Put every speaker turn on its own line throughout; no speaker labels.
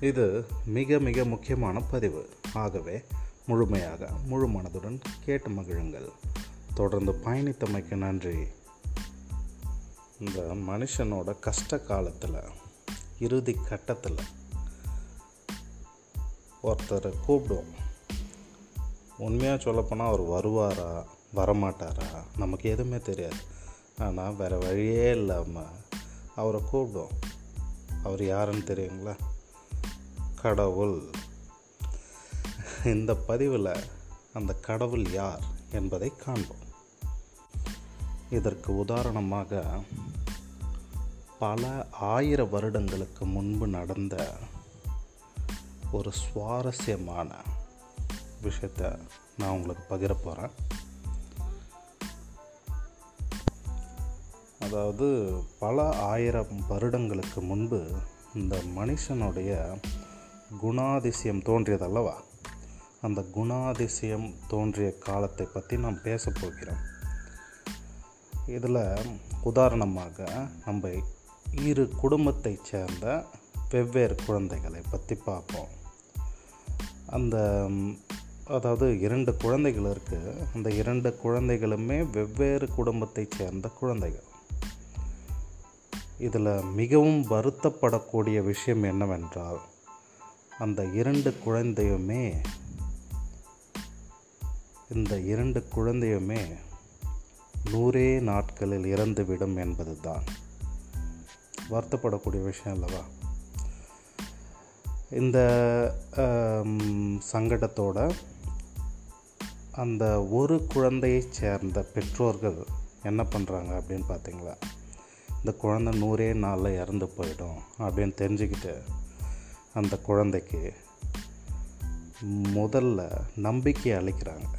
இது மிக மிக முக்கியமான பதிவு. ஆகவே முழுமையாக முழு மனதுடன் கேட்டு மகிழுங்கள். தொடர்ந்து பயணித்தமைக்கு நன்றி. இந்த மனுஷனோட கஷ்ட காலத்தில் இறுதி கட்டத்தில் ஒருத்தரை கூப்பிடுவோம். உண்மையாக சொல்லப்போனால் அவர் வருவாரா வரமாட்டாரா நமக்கு எதுவுமே தெரியாது. ஆனால் வேறு வழியே இல்லாமல் அவரை கூப்பிடுவோம். அவர் யாருன்னு தெரியுங்களா? கடவுள். இந்த பதிவில் அந்த கடவுள் யார் என்பதை காண்போம். இதற்கு உதாரணமாக பல ஆயிர வருடங்களுக்கு முன்பு நடந்த ஒரு சுவாரஸ்யமான விஷயத்தை நான் உங்களுக்கு பகிர போகிறேன் அதாவது பல ஆயிரம் வருடங்களுக்கு முன்பு இந்த மனுஷனுடைய குணாதிசயம் தோன்றியதல்லவா? அந்த குணாதிசயம் தோன்றிய காலத்தை பற்றி நாம் பேசப் போகிறோம். இதில் உதாரணமாக நம்ம இரு குடும்பத்தைச் சேர்ந்த வெவ்வேறு குழந்தைகளை பற்றி பார்ப்போம். அந்த அதாவது இரண்டு குழந்தைகள் இருக்குது அந்த இரண்டு குழந்தைகளுமே வெவ்வேறு குடும்பத்தைச் சேர்ந்த குழந்தைகள். இதில் மிகவும் வருத்தப்படக்கூடிய விஷயம் என்னவென்றால் அந்த இரண்டு குழந்தையுமே இந்த இரண்டு குழந்தையுமே நூறே நாட்களில் இறந்துவிடும் என்பது தான் வருத்தப்படக்கூடிய விஷயம் அல்லவா? இந்த சங்கடத்தோட அந்த ஒரு குழந்தையை சேர்ந்த பெற்றோர்கள் என்ன பண்ணுறாங்க அப்படின்னு பார்த்தீங்களா? இந்த குழந்தை நூறே நாளில் இறந்து போயிடும் அப்படின்னு தெரிஞ்சுக்கிட்டு அந்த குழந்தைக்கு முதல்ல நம்பிக்கை அளிக்கிறாங்க.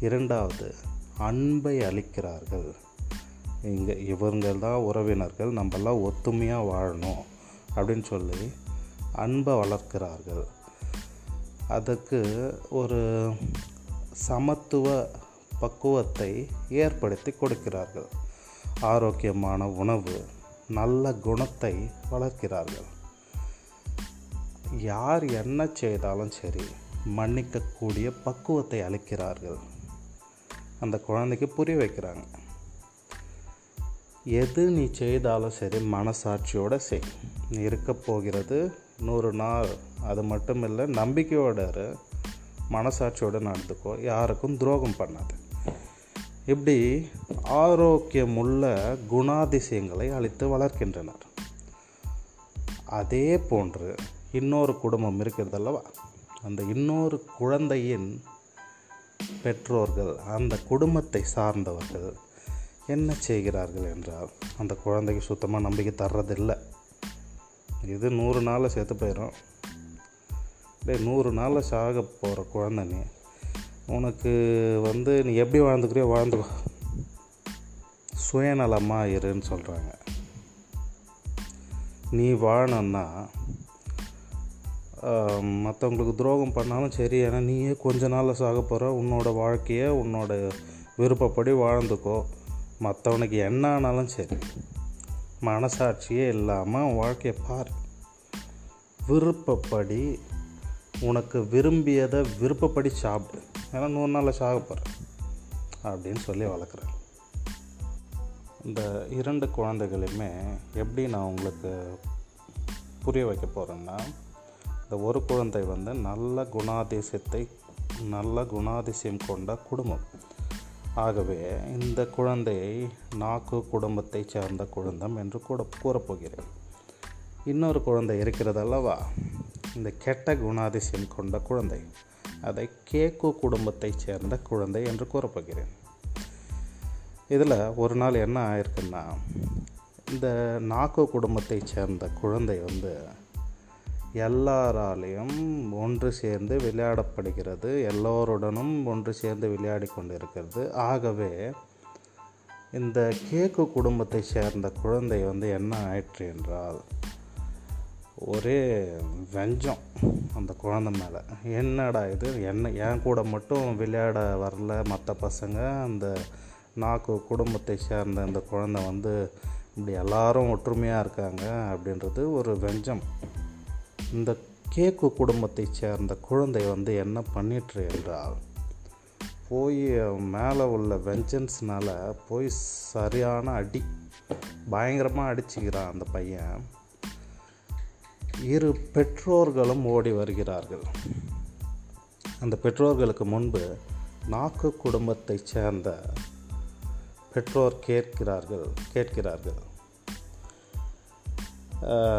இரண்டாவது அன்பை அளிக்கிறார்கள். இங்கே இவங்கள் தான் உறவினர்கள் நம்மெல்லாம் ஒத்துமையாக வாழணும் அப்படின்னு சொல்லி அன்பை வளர்க்கிறார்கள். அதுக்கு ஒரு சமத்துவ பக்குவத்தை ஏற்படுத்தி கொடுக்கிறார்கள். ஆரோக்கியமான உணவு நல்ல குணத்தை வளர்க்கிறார்கள். யார் என்ன செய்தாலும் சரி மன்னிக்கக்கூடிய பக்குவத்தை அளிக்கிறார்கள். அந்த குழந்தைக்கு புரிய வைக்கிறாங்க. எது நீ செய்தாலும் சரி மனசாட்சியோடு செய். நீ இருக்க போகிறது நூறு நாள். அது மட்டும் இல்லை நம்பிக்கையோட மனசாட்சியோடு நடந்துக்கோ. யாருக்கும் துரோகம் பண்ணாது. இப்படி ஆரோக்கியமுள்ள குணாதிசயங்களை அளித்து வளர்க்கின்றனர். அதே போன்று இன்னொரு குடும்பம் இருக்கிறதல்லவா? அந்த இன்னொரு குழந்தையின் பெற்றோர்கள் அந்த குடும்பத்தை சார்ந்தவர்கள் என்ன செய்கிறார்கள் என்றால் அந்த குழந்தைக்கு சுத்தமாக நம்பிக்கை தர்றதில்லை. இது நூறு நாளில் செத்து போயிடும் டே நூறு நாளில் சாக போகிற குழந்தை நீ உனக்கு வந்து நீ எப்படி வாழ்ந்துக்கிறியோ வாழ்ந்துக்கோ. சுயநலமாக இருன்னு சொல்கிறாங்க நீ வாழணுன்னா மற்றவங்களுக்கு துரோகம் பண்ணாலும் சரி ஏன்னா நீயே கொஞ்ச நாளில் சாக போகிற உன்னோட வாழ்க்கையை உன்னோட விருப்பப்படி வாழ்ந்துக்கோ. மற்றவனுக்கு என்ன ஆனாலும் சரி மனசாட்சியே இல்லாமல் வாழ்க்கையை பார். விருப்பப்படி உனக்கு விரும்பியதை விருப்பப்படி சாப்பிடு. ஏன்னா நூறு நாளில் சாக போகிறேன் அப்படின்னு சொல்லி வளர்க்குறேன் இந்த இரண்டு குழந்தைகளையுமே எப்படி நான் உங்களுக்கு புரிய வைக்க போகிறேன்னா இந்த ஒரு குழந்தை வந்து நல்ல குணாதிசயத்தை நல்ல குணாதிசயம் கொண்ட குடும்பம். ஆகவே இந்த குழந்தையை நாக்கு குடும்பத்தை சேர்ந்த குழந்தம் என்று கூட கூறப்போகிறேன். இன்னொரு குழந்தை இருக்கிறது அல்லவா? இந்த கெட்ட குணாதிசயம் கொண்ட குழந்தை. அதை கேக்கு குடும்பத்தைச் சேர்ந்த குழந்தை என்று கூறப்போகிறேன். இதில் ஒரு நாள் என்ன ஆயிருக்குன்னா இந்த நாக்கு குடும்பத்தைச் சேர்ந்த குழந்தை வந்து எல்லாராலையும் ஒன்று சேர்ந்து விளையாடப்படுகிறது. எல்லோருடனும் ஒன்று சேர்ந்து விளையாடி கொண்டிருக்கிறது. ஆகவே இந்த கேக்கு குடும்பத்தை சேர்ந்த குழந்தை வந்து என்ன ஆயிற்று என்றால் ஒரே வெஞ்சம் அந்த குழந்தை மேலே. என்னடா இது? என்ன என் கூட மட்டும் விளையாட வரல மற்ற பசங்க? அந்த நாக்கு குடும்பத்தை சேர்ந்த அந்த குழந்தை வந்து இப்படி எல்லாரும் ஒற்றுமையாக இருக்காங்க அப்படின்றது ஒரு வெஞ்சம். இந்த கேக்கு குடும்பத்தைச் சேர்ந்த குழந்தை வந்து என்ன பண்ணிட்டு என்றால் போய் மேலே உள்ள வெஞ்சன்ஸ்னால் போய் சரியான அடி பயங்கரமாக அடிச்சுக்கிறான் அந்த பையன். இரு பெற்றோர்களும் ஓடி வருகிறார்கள். அந்த பெற்றோர்களுக்கு முன்பு நாக்கு குடும்பத்தைச் சேர்ந்த பெற்றோர் கேட்கிறார்கள் கேட்கிறார்கள்.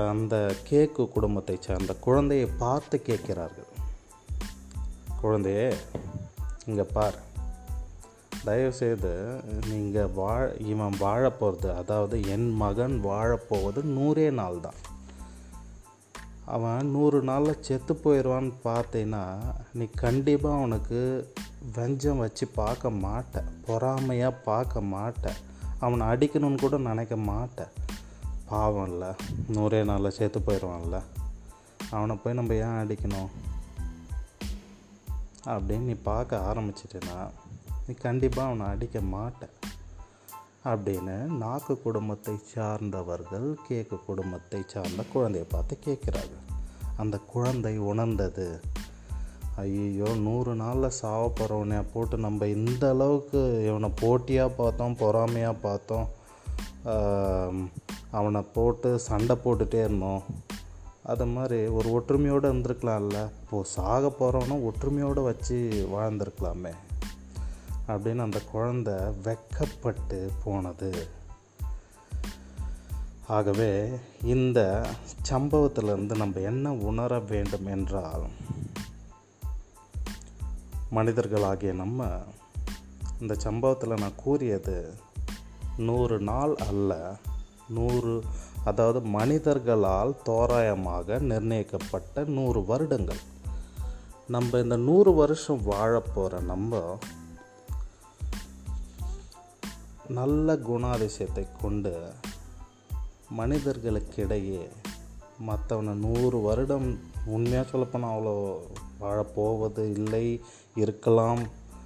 அந்த கேக்கு குடும்பத்தை சேர்ந்த குழந்தையை பார்த்து கேட்கிறார்கள். குழந்தையே இங்கே பார். தயவுசெய்து நீங்கள் வாழ இவன் வாழப்போகிறது அதாவது என் மகன் வாழப்போவது நூறே நாள் தான். அவன் நூறு நாளில் செத்து போயிடுவான்னு பார்த்தீங்கன்னா நீ கண்டிப்பாக அவனுக்கு வெஞ்சம் வச்சு பார்க்க மாட்ட பொறாமையாக பார்க்க மாட்ட அவனை அடிக்கணும்னு கூட நினைக்க மாட்டேன் பாவம் இல்லை நூறே நாளில் சேர்த்து போயிடுவான்ல அவனை போய் நம்ம ஏன் அடிக்கணும்? அப்படின்னு நீ பார்க்க ஆரம்பிச்சிட்டேன்னா நீ கண்டிப்பாக அவனை அடிக்க மாட்டேன் அப்படின்னு நாக்கு குடும்பத்தை சார்ந்தவர்கள் கேக்கு குடும்பத்தை சார்ந்த குழந்தையை பார்த்து கேட்குறாங்க அந்த குழந்தை உணர்ந்தது ஐயோ நூறு நாளில் சாவ போகிறவனை போட்டு நம்ம இந்த அளவுக்கு இவனை போட்டியாக பார்த்தோம் பொறாமையாக பார்த்தோம் அவனை போட்டு சண்டை போட்டுகிட்டே இருந்தோம். அது மாதிரி ஒரு ஒற்றுமையோடு இருந்திருக்கலாம்ல. இப்போது சாக போகிறவனும் ஒற்றுமையோடு வச்சு வாழ்ந்திருக்கலாமே அப்படின்னு அந்த குழந்த வெக்கப்பட்டு போனது. ஆகவே இந்த சம்பவத்திலிருந்து நம்ம என்ன உணர வேண்டும் என்றால் மனிதர்களாகிய நம்ம இந்த சம்பவத்தில் நான் கூறியது நூறு நாள் அல்ல நூறு அதாவது மனிதர்களால் தோராயமாக நிர்ணயிக்கப்பட்ட நூறு வருடங்கள். நம்ம இந்த நூறு வருஷம் வாழப்போகிற நம்ம நல்ல குணாதிசயத்தை கொண்டு மனிதர்களுக்கிடையே மற்றவனை நூறு வருடம் உண்மையாக சொல்லப்போனால் அவ்வளோ வாழப்போவது இல்லை இருக்கலாம்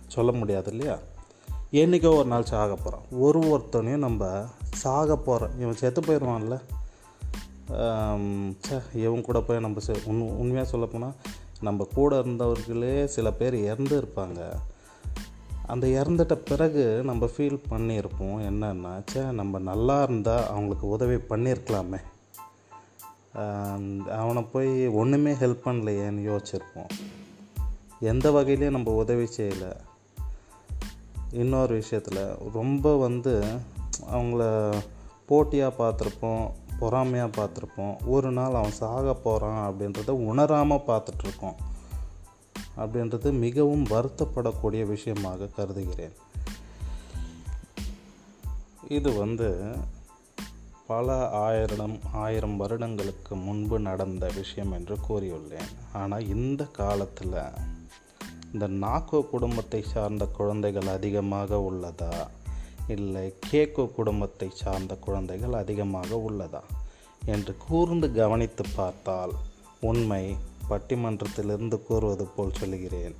சொல்ல முடியாது இல்லையா? என்றைக்கோ ஒரு நாள் சாக போகிறான் ஒரு ஒருத்தனையும் நம்ம சாக போகிறோம் இவன் செத்து போயிடுவான்ல. சே இவன் கூட போய் நம்ம செ உண் உண்மையாக சொல்லப்போனால் நம்ம கூட இருந்தவர்களே சில பேர் இறந்து இருப்பாங்க. அந்த இறந்துட்ட பிறகு நம்ம ஃபீல் பண்ணியிருப்போம். என்னன்னா சே நம்ம நல்லா இருந்தால் அவங்களுக்கு உதவி பண்ணியிருக்கலாமே. அவனை போய் ஒன்றுமே ஹெல்ப் பண்ணலையேன்னு யோசிச்சிருப்போம். எந்த வகையிலையும் நம்ம உதவி செய்யலை. இன்னொரு விஷயத்தில் ரொம்ப வந்து அவங்கள போட்டியாக பார்த்துருப்போம் பொறாமையாக பார்த்துருப்போம். ஒரு நாள் அவன் சாக போகிறான் அப்படின்றத உணராமல் பார்த்துட்ருக்கோம். அப்படின்றது மிகவும் வருத்தப்படக்கூடிய விஷயமாக கருதுகிறேன். இது வந்து பல ஆயிரம் ஆயிரம் வருடங்களுக்கு முன்பு நடந்த விஷயம் என்று கூறியுள்ளேன். ஆனால் இந்த காலத்தில் இந்த நாக்கோ குடும்பத்தை சார்ந்த குழந்தைகள் அதிகமாக உள்ளதா? இல்லை கேக்கோ குடும்பத்தை சார்ந்த குழந்தைகள் அதிகமாக உள்ளதா? என்று கூர்ந்து கவனித்து பார்த்தால் உண்மை பட்டிமன்றத்திலிருந்து கூறுவது போல் சொல்கிறேன்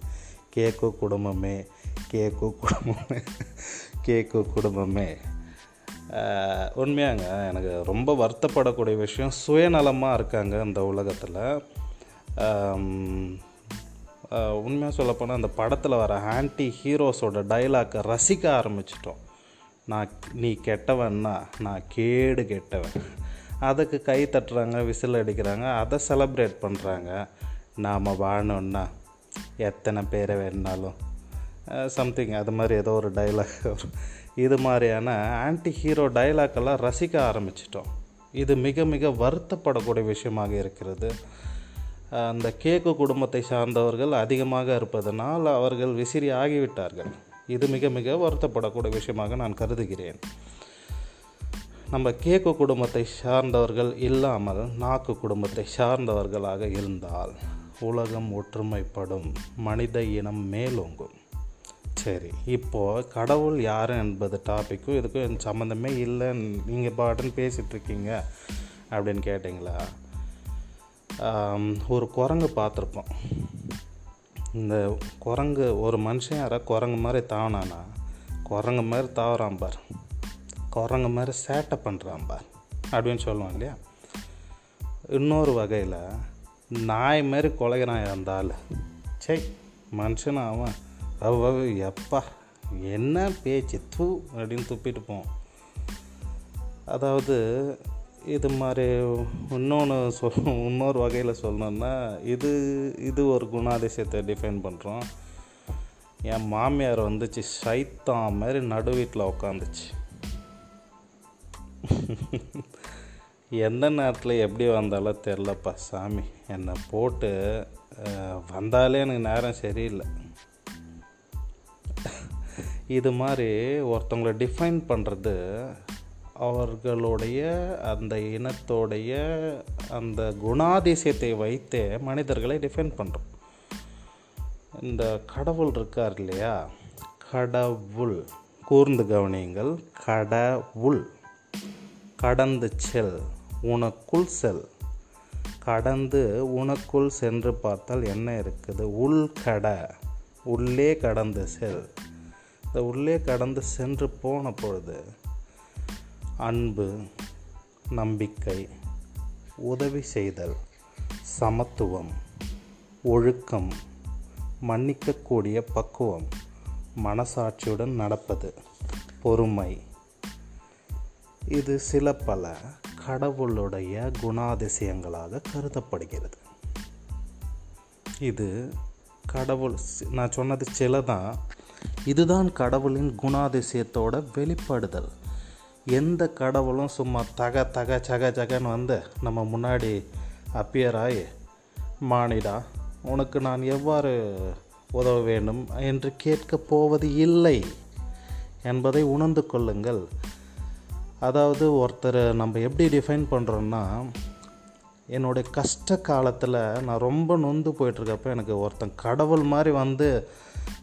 கேக்கு குடும்பமே கேக்கு குடும்பமே கேக்கு குடும்பமே. உண்மையாங்க எனக்கு ரொம்ப வருத்தப்படக்கூடிய விஷயம் சுயநலமாக இருக்காங்க இந்த உலகத்தில். உண்மையாக சொல்லப்போனால் அந்த படத்தில் வர ஆன்டி ஹீரோஸோட டைலாக்கை ரசிக்க ஆரம்பிச்சிட்டோம். நான் நீ கெட்டவன்னா நான் கேடு கெட்டவன். அதுக்கு கை தட்டுறாங்க விசில் அடிக்கிறாங்க அதை செலப்ரேட் பண்ணுறாங்க நாம் வாழணுன்னா எத்தனை பேரை வேணுனாலும் சம்திங் அது மாதிரி ஏதோ ஒரு டைலாக் இது மாதிரியான ஆன்டி ஹீரோ டைலாக்கெல்லாம் ரசிக்க ஆரம்பிச்சிட்டோம். இது மிக மிக வருத்தப்படக்கூடிய விஷயமாக இருக்கிறது. அந்த கேக்கு குடும்பத்தை சார்ந்தவர்கள் அதிகமாக இருப்பதனால் அவர்கள் விசிறி ஆகிவிட்டார்கள். இது மிக மிக வருத்தப்படக்கூடிய விஷயமாக நான் கருதுகிறேன். நம்ம கேக்கு குடும்பத்தை சார்ந்தவர்கள் இல்லாமல் நாக்கு குடும்பத்தை சார்ந்தவர்களாக இருந்தால் உலகம் ஒற்றுமைப்படும் மனித இனம் மேலோங்கும். சரி இப்போது கடவுள் யார் என்பது டாப்பிக்கும் இதுக்கும் சம்மந்தமே இல்லை நீங்கள் பாட்டுன்னு பேசிகிட்ருக்கீங்க அப்படின்னு கேட்டிங்களா? ஒரு குரங்கு பார்த்துருப்போம். இந்த குரங்கு ஒரு மனுஷன் யாராவது குரங்கு மாதிரி தாவனானா குரங்கு மாதிரி தாவறான் பார். குரங்கு மாதிரி சேட்டை பண்ணுறான் பார் அப்படின்னு சொல்லுவோம் இல்லையா? இன்னொரு வகையில் நாய் மாதிரி கொலைகிறான் இருந்தால் சே மனுஷன் அவன் அவ எப்பா என்ன பேச்சு தூ அப்படின்னு துப்பிட்டு போவோம் அதாவது இது மாதிரி இன்னொன்று சொல் இன்னொரு வகையில் சொல்லணுன்னா இது இது ஒரு குணாதிசயத்தை டிஃபைன் பண்ணுறோம் என் மாமியார் வந்துச்சு சைத்தான் மாதிரி நடு வீட்டில் உக்காந்துச்சு. எந்த நேரத்தில் எப்படி வந்தாலும் தெரிலப்பா சாமி. என்னை போட்டு வந்தாலே எனக்கு நேரம் சரியில்லை. இது மாதிரி ஒருத்தவங்களை டிஃபைன் பண்ணுறது அவர்களுடைய அந்த இனத்தோடைய அந்த குணாதிசயத்தை வைத்தே மனிதர்களை டிஃபைன் பண்ணுறோம் இந்த கடவுள் இருக்கார் இல்லையா? கடவுள். கூர்ந்து கவனியுங்கள். கடவுள். கடந்து செல். உனக்குள் செல். கடந்து உனக்குள் சென்று பார்த்தால் என்ன இருக்குது? உள் கட. உள்ளே கடந்து செல். இந்த உள்ளே கடந்து சென்று போன பொழுது அன்பு நம்பிக்கை உதவி செய்தல் சமத்துவம் ஒழுக்கம் மன்னிக்கக்கூடிய பக்குவம் மனசாட்சியுடன் நடப்பது. பொறுமை. இது சில பல கடவுளுடைய குணாதிசயங்களாக கருதப்படுகிறது. இது கடவுள் நான் சொன்னது சில தான் இதுதான் கடவுளின் குணாதிசயத்தோட வெளிப்படுதல். எந்த கடவுளும் சும்மா தக தக சக சகன்னு வந்து நம்ம முன்னாடி அப்பியர் ஆகி மானிடா உனக்கு நான் எவ்வாறு உதவ வேண்டும் என்று கேட்கப் போவது இல்லை என்பதை உணர்ந்து கொள்ளுங்கள். அதாவது ஒருத்தரை நம்ம எப்படி டிஃபைன் பண்ணுறோன்னா என்னுடைய கஷ்ட காலத்தில் நான் ரொம்ப நொந்து போயிட்டுருக்கப்போ எனக்கு ஒருத்தன் கடவுள் மாதிரி வந்து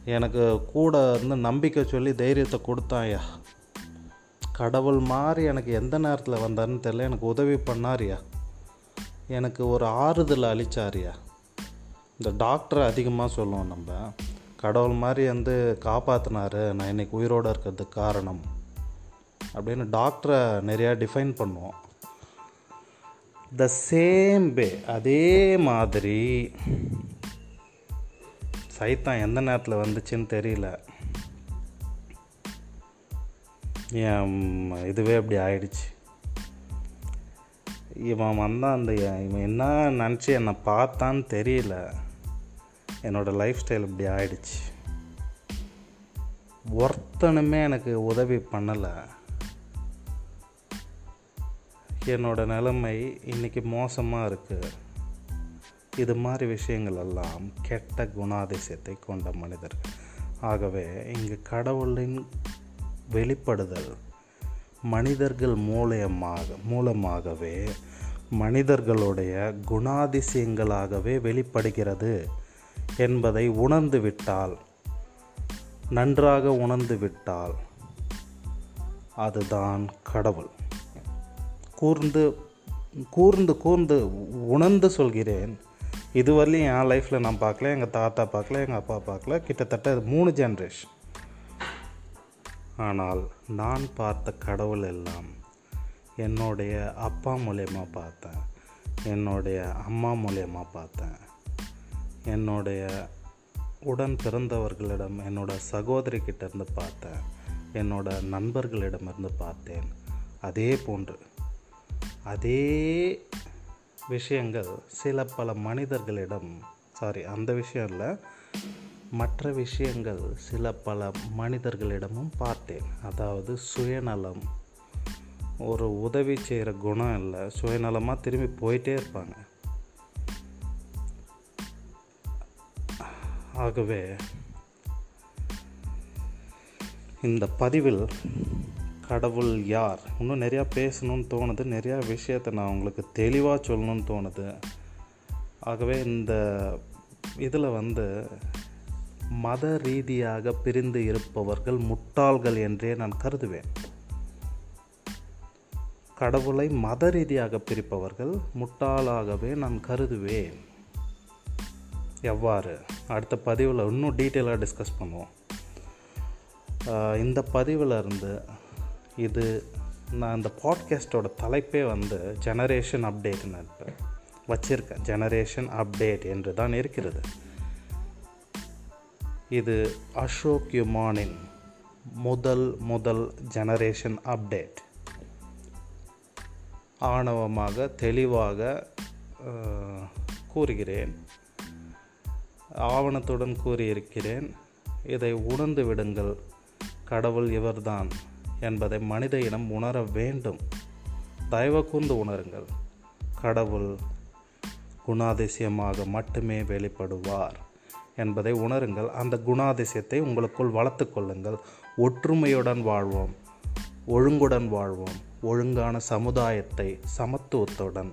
எனக்கு கூட இருந்து நம்பிக்கை சொல்லி தைரியத்தை கொடுத்தான்யா கடவுள் மாதிரி எனக்கு எந்த நேரத்தில் வந்தாருன்னு தெரியல. எனக்கு உதவி பண்ணாரியா எனக்கு ஒரு ஆறுதல் அளிச்சாரியா இந்த டாக்டரை அதிகமாக சொல்லுவோம் நம்ம. கடவுள் மாதிரி வந்து காப்பாற்றினாரு நான் இன்னைக்கு உயிரோடு இருக்கிறதுக்கு காரணம். அப்படின்னு டாக்டரை நிறையா டிஃபைன் பண்ணுவோம். த சேம் வே அதே மாதிரி. சைத்தான் எந்த நேரத்தில் வந்துச்சுன்னு தெரியல. என் இதுவே அப்படி ஆயிடுச்சு. இவன் வந்தான் அந்த இவன் என்ன நினச்சி என்னை பார்த்தான்னு தெரியல. என்னோடய லைஃப் ஸ்டைல் இப்படி ஆயிடுச்சு. ஒருத்தனுமே எனக்கு உதவி பண்ணலை. என்னோடய நிலைமை இன்றைக்கி மோசமாக இருக்குது இது மாதிரி விஷயங்கள் எல்லாம் கெட்ட குணாதிசயத்தை கொண்ட மனிதர்கள். ஆகவே இங்கே கடவுளின் வெளிப்படுதல். மனிதர்கள் மூலயமாக மூலமாகவே மனிதர்களுடைய குணாதிசயங்களாகவே வெளிப்படுகிறது என்பதை உணர்ந்து விட்டால் நன்றாக உணர்ந்து விட்டால் அதுதான் கடவுள். கூர்ந்து கூர்ந்து கூர்ந்து உணர்ந்து சொல்கிறேன். இதுவரையும் என் லைஃப்பில் நான் பார்க்கல எங்கள் தாத்தா பார்க்கல எங்கள் அப்பா பார்க்கல கிட்டத்தட்ட மூணு ஜென்ரேஷன் ஆனால் நான் பார்த்த கடவுள் எல்லாம் என்னுடைய அப்பா மூலயமா பார்த்தேன் என்னுடைய அம்மா மூலயமா பார்த்தேன். என்னுடைய உடன் பிறந்தவர்களிடம் என்னோட சகோதரிக்கிட்ட இருந்து பார்த்தேன் என்னோட நண்பர்களிடமிருந்து பார்த்தேன். அதே போன்று அதே விஷயங்கள் சில பல மனிதர்களிடம் சாரி அந்த விஷயம் இல்லை மற்ற விஷயங்கள் சில பல மனிதர்களிடமும் பார்த்தேன். அதாவது சுயநலம். ஒரு உதவி செய்கிற குணம் இல்லை. சுயநலமாக திரும்பி போயிட்டே இருப்பாங்க. ஆகவே இந்த பதிவில் கடவுள் யார்? இன்னும் நிறையா பேசணும்னு தோணுது. நிறையா விஷயத்தை நான் உங்களுக்கு தெளிவாக சொல்லணும்னு தோணுது. ஆகவே இந்த இதில் வந்து மத ரீதியாக பிரிந்து இருப்பவர்கள் முட்டாள்கள் என்றே நான் கருதுவேன். கடவுளை மத ரீதியாக பிரிப்பவர்கள் முட்டாளாகவே நான் கருதுவேன். எவ்வாறு? அடுத்த பதிவில் இன்னும் டீட்டெயிலாக டிஸ்கஸ் பண்ணுவோம். இந்த பதிவில் இருந்து இது நான் இந்த பாட்காஸ்ட்டோட தலைப்பே வந்து ஜெனரேஷன் அப்டேட்னு இருப்பேன் வச்சுருக்கேன். ஜெனரேஷன் அப்டேட் என்று தான் இருக்கிறது. இது அசோக் யுமானின் முதல் முதல் ஜெனரேஷன் அப்டேட் ஆணவமாக தெளிவாக கூறுகிறேன். ஆவணத்துடன் கூறியிருக்கிறேன். இதை உணர்ந்து விடுங்கள். கடவுள் இவர்தான் என்பதை மனித இனம் உணர வேண்டும். தயவு கூர்ந்து உணருங்கள். கடவுள் குணாதிசயமாக மட்டுமே வெளிப்படுவார். என்பதை உணருங்கள். அந்த குணாதிசயத்தை உங்களுக்குள் வளர்த்து கொள்ளுங்கள். ஒற்றுமையுடன் வாழ்வோம். ஒழுங்குடன் வாழ்வோம். ஒழுங்கான சமுதாயத்தை சமத்துவத்துடன்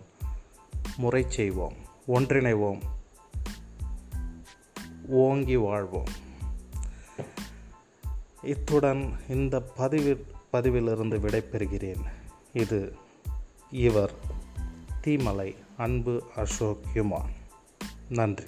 முறை செய்வோம். ஒன்றிணைவோம். ஓங்கி வாழ்வோம். இத்துடன் இந்த பதிவு பதிவிலிருந்து விடைபெறுகிறேன். இது இவர் தீமலை அன்பு அசோக் யுமான் நன்றி.